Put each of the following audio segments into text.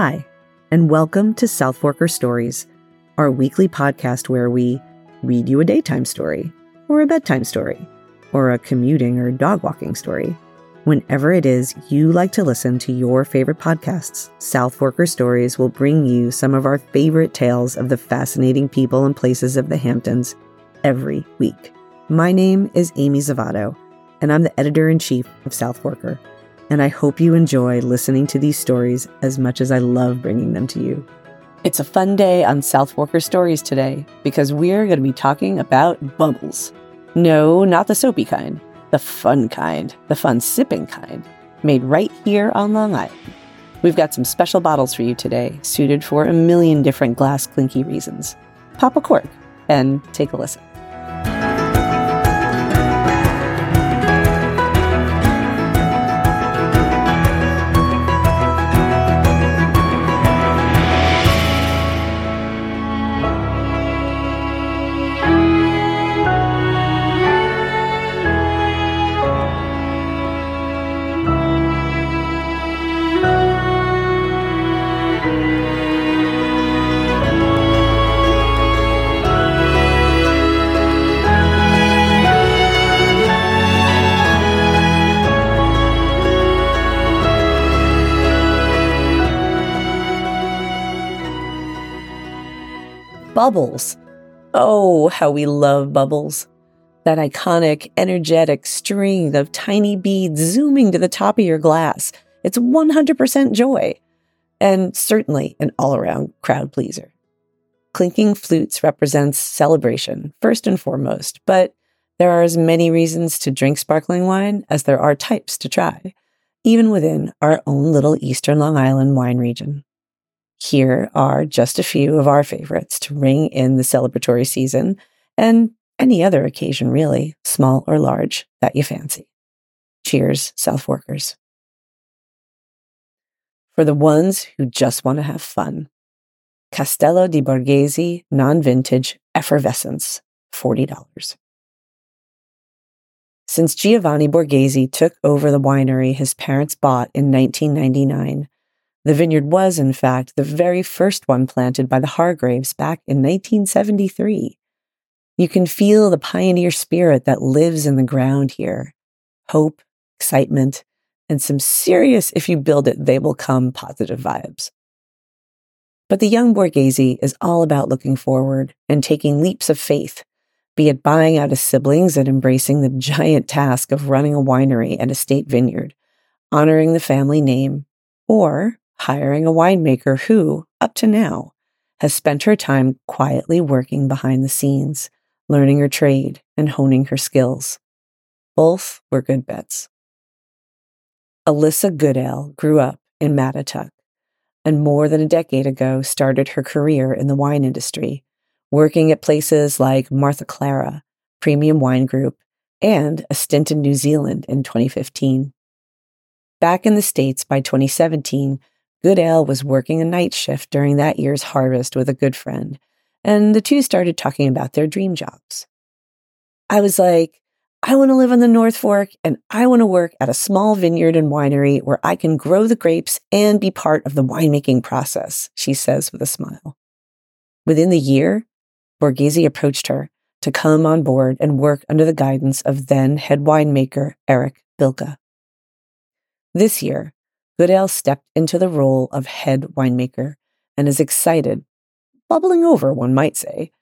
Hi, and welcome to South Forker Stories, our weekly podcast where we read you a daytime story, or a bedtime story, or a commuting or dog walking story. Whenever it is you like to listen to your favorite podcasts, South Forker Stories will bring you some of our favorite tales of the fascinating people and places of the Hamptons every week. My name is Amy Zavatto, and I'm the editor in chief of South Forker. And I hope you enjoy listening to these stories as much as I love bringing them to you. It's a fun day on South Forker Stories today because we're going to be talking about bubbles. No, not the soapy kind, the fun kind, the fun sipping kind, made right here on Long Island. We've got some special bottles for you today, suited for a million different glass clinky reasons. Pop a cork and take a listen. Bubbles. Oh, how we love bubbles. That iconic, energetic string of tiny beads zooming to the top of your glass. It's 100% joy. And certainly an all around crowd pleaser. Clinking flutes represents celebration, first and foremost, but there are as many reasons to drink sparkling wine as there are types to try, even within our own little Eastern Long Island wine region. Here are just a few of our favorites to ring in the celebratory season and any other occasion, really, small or large, that you fancy. Cheers, South Forkers. For the ones who just want to have fun, Castello di Borghese non vintage effervescence, $40. Since Giovanni Borghese took over the winery his parents bought in 1999, the vineyard was, in fact, the very first one planted by the Hargraves back in 1973. You can feel the pioneer spirit that lives in the ground here hope, excitement, and some serious, if you build it, they will come positive vibes. But the young Borghese is all about looking forward and taking leaps of faith, be it buying out his siblings and embracing the giant task of running a winery and a state vineyard, honoring the family name, or hiring a winemaker who, up to now, has spent her time quietly working behind the scenes, learning her trade and honing her skills. Both were good bets. Alyssa Goodale grew up in Mattituck and more than a decade ago started her career in the wine industry, working at places like Martha Clara, Premium Wine Group, and a stint in New Zealand in 2015. Back in the States by 2017, Goodale was working a night shift during that year's harvest with a good friend, and the two started talking about their dream jobs. I was like, I want to live on the North Fork and I want to work at a small vineyard and winery where I can grow the grapes and be part of the winemaking process, she says with a smile. Within the year, Borghese approached her to come on board and work under the guidance of then head winemaker Eric Bilka. This year, Goodale stepped into the role of head winemaker and is excited, bubbling over, one might say,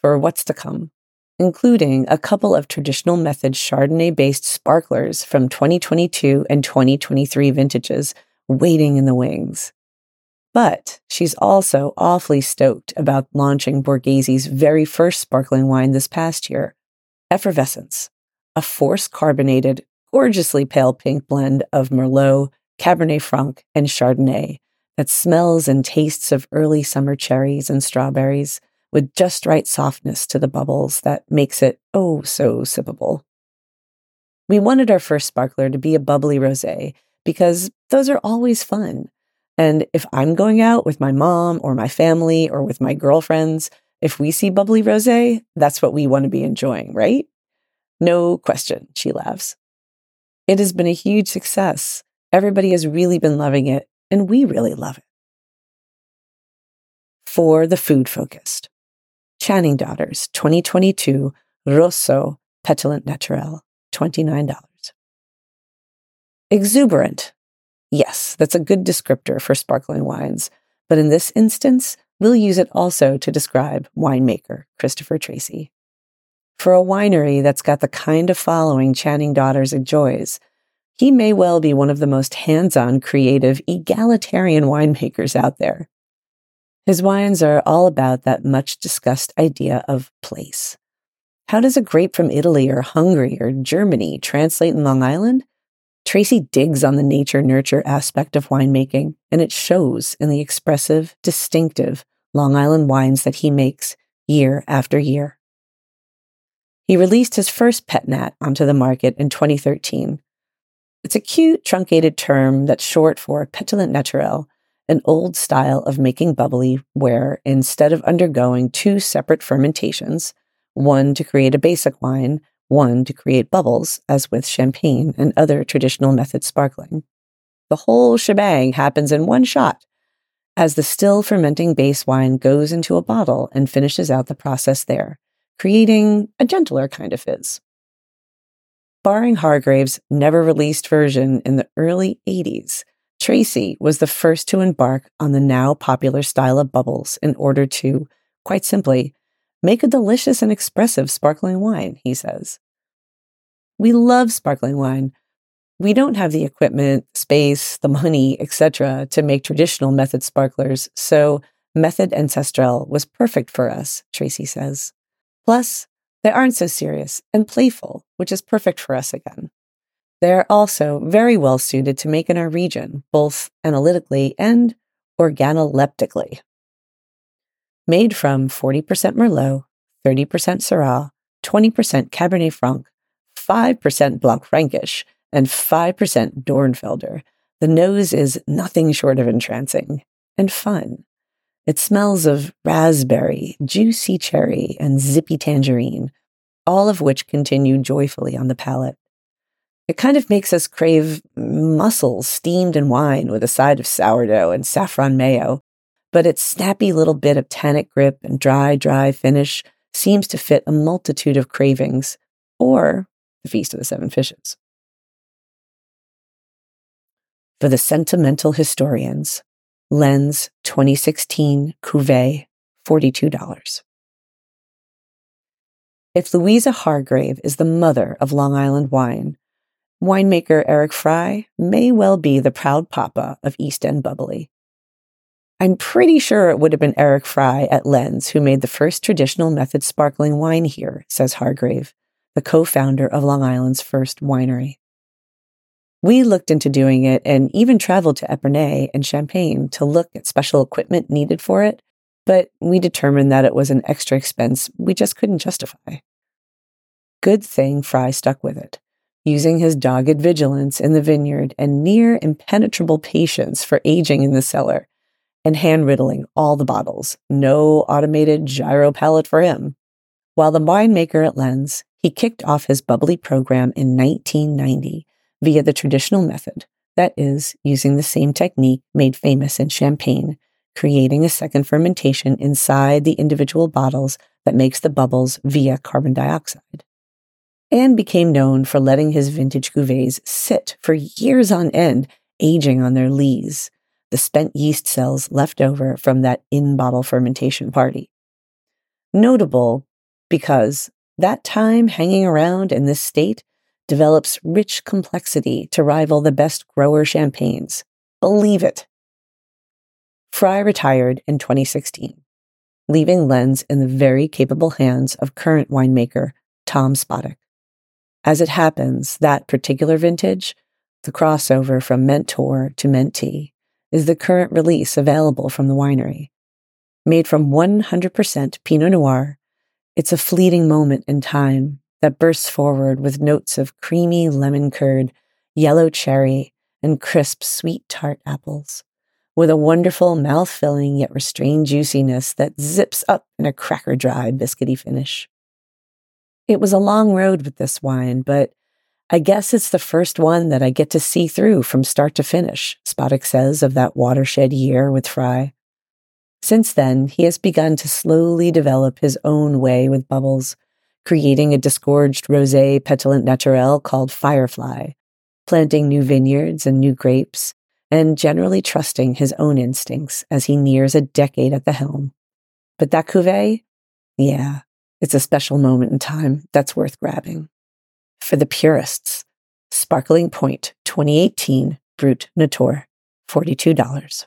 for what's to come, including a couple of traditional method Chardonnay based sparklers from 2022 and 2023 vintages waiting in the wings. But she's also awfully stoked about launching Borghese's very first sparkling wine this past year, Effervescence, a force carbonated, gorgeously pale pink blend of Merlot, Cabernet Franc, and Chardonnay that smells and tastes of early summer cherries and strawberries with just right softness to the bubbles that makes it oh so sippable. We wanted our first sparkler to be a bubbly rosé because those are always fun. And if I'm going out with my mom or my family or with my girlfriends, if we see bubbly rosé, that's what we want to be enjoying, right? No question, she laughs. It has been a huge success. Everybody has really been loving it, and we really love it. for the food focused. Channing Daughters 2022 Rosso Pétillant Naturel, $29. Exuberant. Yes, that's a good descriptor for sparkling wines, but in this instance, we'll use it also to describe winemaker Christopher Tracy. For a winery that's got the kind of following Channing Daughters enjoys, he may well be one of the most hands on, creative, egalitarian winemakers out there. His wines are all about that much discussed idea of place. How does a grape from Italy or Hungary or Germany translate in Long Island? Tracy digs on the nature nurture aspect of winemaking, and it shows in the expressive, distinctive Long Island wines that he makes year after year. He released his first pet nat onto the market in 2013. It's a cute, truncated term that's short for pétillant naturel, an old style of making bubbly where instead of undergoing two separate fermentations, one to create a basic wine, one to create bubbles, as with champagne and other traditional method sparkling. The whole shebang happens in one shot as the still fermenting base wine goes into a bottle and finishes out the process there, creating a gentler kind of fizz. Barring Hargrave's never released version in the early 80s, Tracy was the first to embark on the now popular style of bubbles in order to, quite simply, Make a delicious and expressive sparkling wine, he says. We love sparkling wine. We don't have the equipment, space, the money, etc., to make traditional method sparklers, so Method Ancestral was perfect for us, Tracy says. Plus, they aren't so serious and playful, which is perfect for us again. They are also very well suited to make in our region, both analytically and organoleptically made from 40% Merlot, 30% Syrah, 20% Cabernet Franc, 5% Blaufränkisch, and 5% Dornfelder. The nose is nothing short of entrancing and fun. It smells of raspberry, juicy cherry, and zippy tangerine, all of which continue joyfully on the palate. It kind of makes us crave mussels steamed in wine with a side of sourdough and saffron mayo, but its snappy little bit of tannic grip and dry, dry finish seems to fit a multitude of cravings, or the Feast of the Seven Fishes. For the sentimental historians, Lenz 2016 Cuvée, $42. If Louisa Hargrave is the mother of Long Island wine, winemaker Eric Fry may well be the proud papa of East End Bubbly. I'm pretty sure it would have been Eric Fry at Lenz who made the first traditional method sparkling wine here, says Hargrave, the co founder of Long Island's first winery. We looked into doing it and even traveled to Epernay and Champagne to look at special equipment needed for it, but we determined that it was an extra expense we just couldn't justify. Good thing Fry stuck with it, using his dogged vigilance in the vineyard and near impenetrable patience for aging in the cellar and hand riddling all the bottles. No automated gyro palette for him. While the winemaker at Lenz, he kicked off his bubbly program in 1990 via the traditional method, that is, using the same technique made famous in Champagne, creating a second fermentation inside the individual bottles that makes the bubbles via carbon dioxide. And became known for letting his vintage cuvées sit for years on end, aging on their lees the spent yeast cells left over from that in bottle fermentation party. Notable because that time hanging around in this state develops rich complexity to rival the best grower champagnes. Believe it. Fry retired in 2016, leaving Lenz in the very capable hands of current winemaker Tom Spotteck. As it happens, that particular vintage, the crossover from Mentor to Mentee, is the current release available from the winery. Made from 100% Pinot Noir, it's a fleeting moment in time that bursts forward with notes of creamy lemon curd, yellow cherry, and crisp sweet tart apples, with a wonderful mouth filling yet restrained juiciness that zips up in a cracker dry biscuity finish. It was a long road with this wine, but I guess it's the first one that I get to see through from start to finish, Spotteck says of that watershed year with Fry. Since then, he has begun to slowly develop his own way with bubbles, creating a disgorged rosé pétillant naturel called Firefly, planting new vineyards and new grapes, and generally trusting his own instincts as he nears a decade at the helm. But that cuvee, yeah, it's a special moment in time that's worth grabbing. For the purists, Sparkling Point 2018 Brut Natur, $42.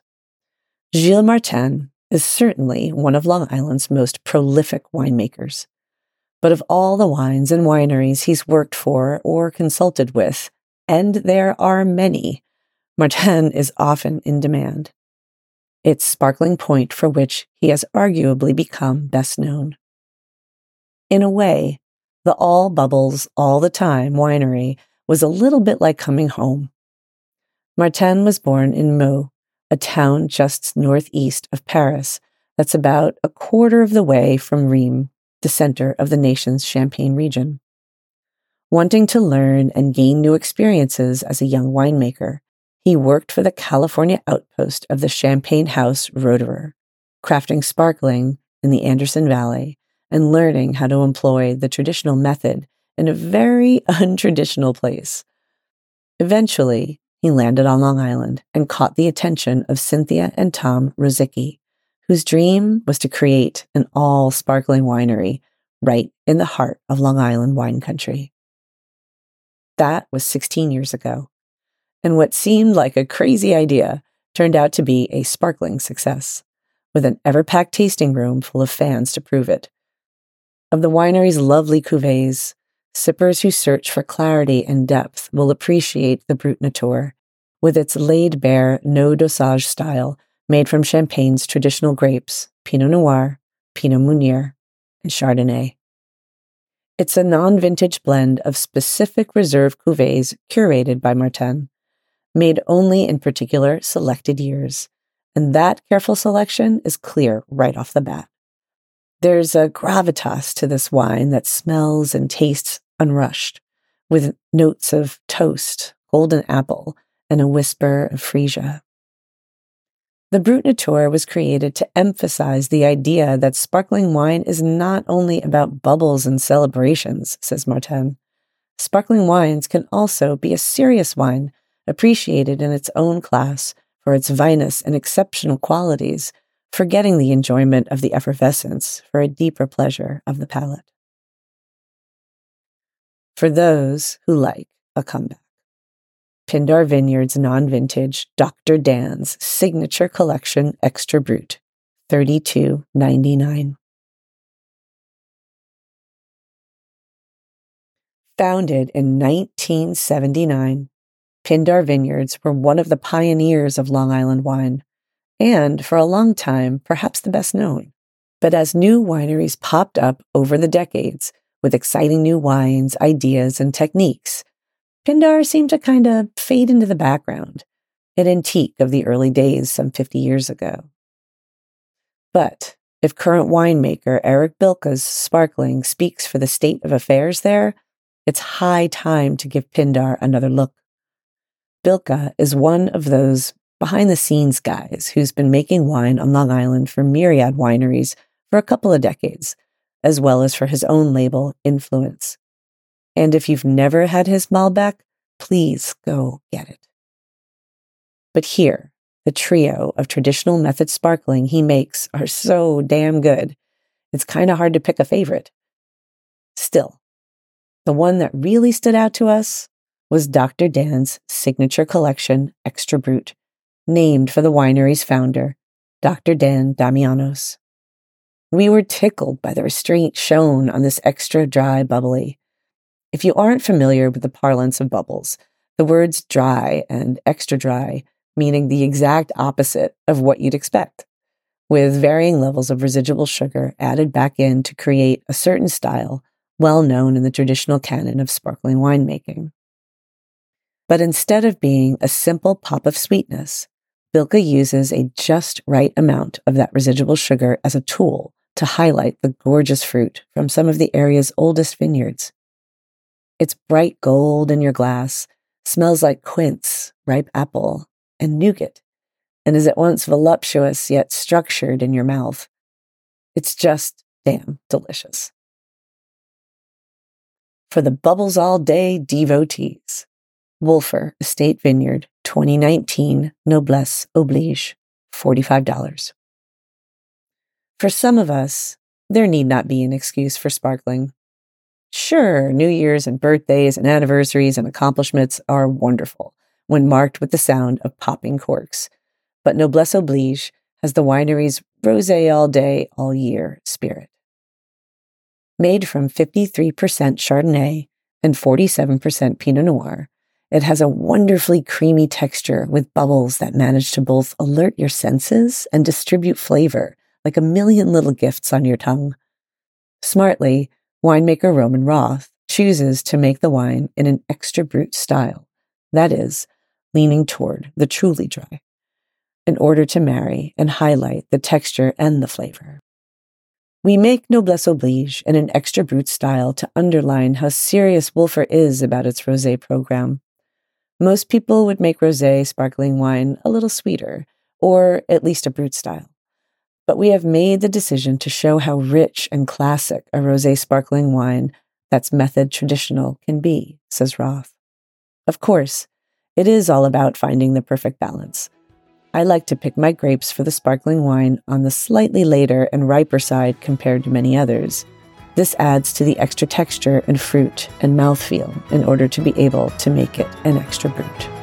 Gilles Martin is certainly one of Long Island's most prolific winemakers. But of all the wines and wineries he's worked for or consulted with, and there are many, Martin is often in demand. It's Sparkling Point for which he has arguably become best known. In a way, the All Bubbles All the Time winery was a little bit like coming home. Martin was born in Meaux, a town just northeast of Paris that's about a quarter of the way from Rheims, the center of the nation's Champagne region. Wanting to learn and gain new experiences as a young winemaker, he worked for the California outpost of the Champagne House Roederer, crafting sparkling in the Anderson Valley and learning how to employ the traditional method in a very untraditional place. Eventually, he landed on Long Island and caught the attention of Cynthia and Tom Rosicki, whose dream was to create an all sparkling winery right in the heart of Long Island wine country. That was 16 years ago, and what seemed like a crazy idea turned out to be a sparkling success, with an ever packed tasting room full of fans to prove it. Of the winery's lovely cuvées, sippers who search for clarity and depth will appreciate the Brut Natur, with its laid bare, no dosage style made from Champagne's traditional grapes, Pinot Noir, Pinot Meunier, and Chardonnay. It's a non vintage blend of specific reserve cuvées curated by Martin, made only in particular selected years, and that careful selection is clear right off the bat. There's a gravitas to this wine that smells and tastes unrushed, with notes of toast, golden apple, and a whisper of freesia. The Brut Natur was created to emphasize the idea that sparkling wine is not only about bubbles and celebrations, says Martin. Sparkling wines can also be a serious wine, appreciated in its own class for its vinous and exceptional qualities, forgetting the enjoyment of the effervescence for a deeper pleasure of the palate. For those who like a comeback. Pindar Vineyards non vintage Dr. Dan's signature collection Extra Brut, thirty-two ninety-nine. Founded in 1979, Pindar Vineyards were one of the pioneers of Long Island wine, and for a long time, perhaps the best known. But as new wineries popped up over the decades with exciting new wines, ideas, and techniques, Pindar seemed to kind of fade into the background, an antique of the early days some 50 years ago. But if current winemaker Eric Bilka's sparkling speaks for the state of affairs there, it's high time to give Pindar another look. Bilka is one of those behind the scenes guys who's been making wine on Long Island for myriad wineries for a couple of decades, as well as for his own label, Influence. And if you've never had his Malbec, please go get it. But here, the trio of traditional method sparkling he makes are so damn good. It's kind of hard to pick a favorite. Still, the one that really stood out to us was Dr. Dan's signature collection, Extra Brut, named for the winery's founder, Dr. Dan Damianos. We were tickled by the restraint shown on this extra dry bubbly. If you aren't familiar with the parlance of bubbles, the words dry and extra dry meaning the exact opposite of what you'd expect, with varying levels of residual sugar added back in to create a certain style well known in the traditional canon of sparkling winemaking. But instead of being a simple pop of sweetness, Bilka uses a just right amount of that residual sugar as a tool to highlight the gorgeous fruit from some of the area's oldest vineyards it's bright gold in your glass, smells like quince, ripe apple, and nougat, and is at once voluptuous yet structured in your mouth. It's just damn delicious. For the bubbles all day devotees, Wölffer Estate Vineyard 2019 Noblesse Oblige, $45. For some of us, there need not be an excuse for sparkling. Sure, New Year's and birthdays and anniversaries and accomplishments are wonderful when marked with the sound of popping corks. But Noblesse Oblige has the winery's rose all day, all year spirit. Made from 53% Chardonnay and 47% Pinot Noir, it has a wonderfully creamy texture with bubbles that manage to both alert your senses and distribute flavor like a million little gifts on your tongue. Smartly, winemaker Roman Roth chooses to make the wine in an extra brut style, that is, leaning toward the truly dry, in order to marry and highlight the texture and the flavor. We make Noblesse Oblige in an extra brut style to underline how serious Wölffer is about its rosé program. Most people would make rosé sparkling wine a little sweeter, or at least a brut style but we have made the decision to show how rich and classic a rosé sparkling wine that's method traditional can be, says Roth. Of course, it is all about finding the perfect balance. I like to pick my grapes for the sparkling wine on the slightly later and riper side compared to many others. This adds to the extra texture and fruit and mouthfeel in order to be able to make it an extra brut.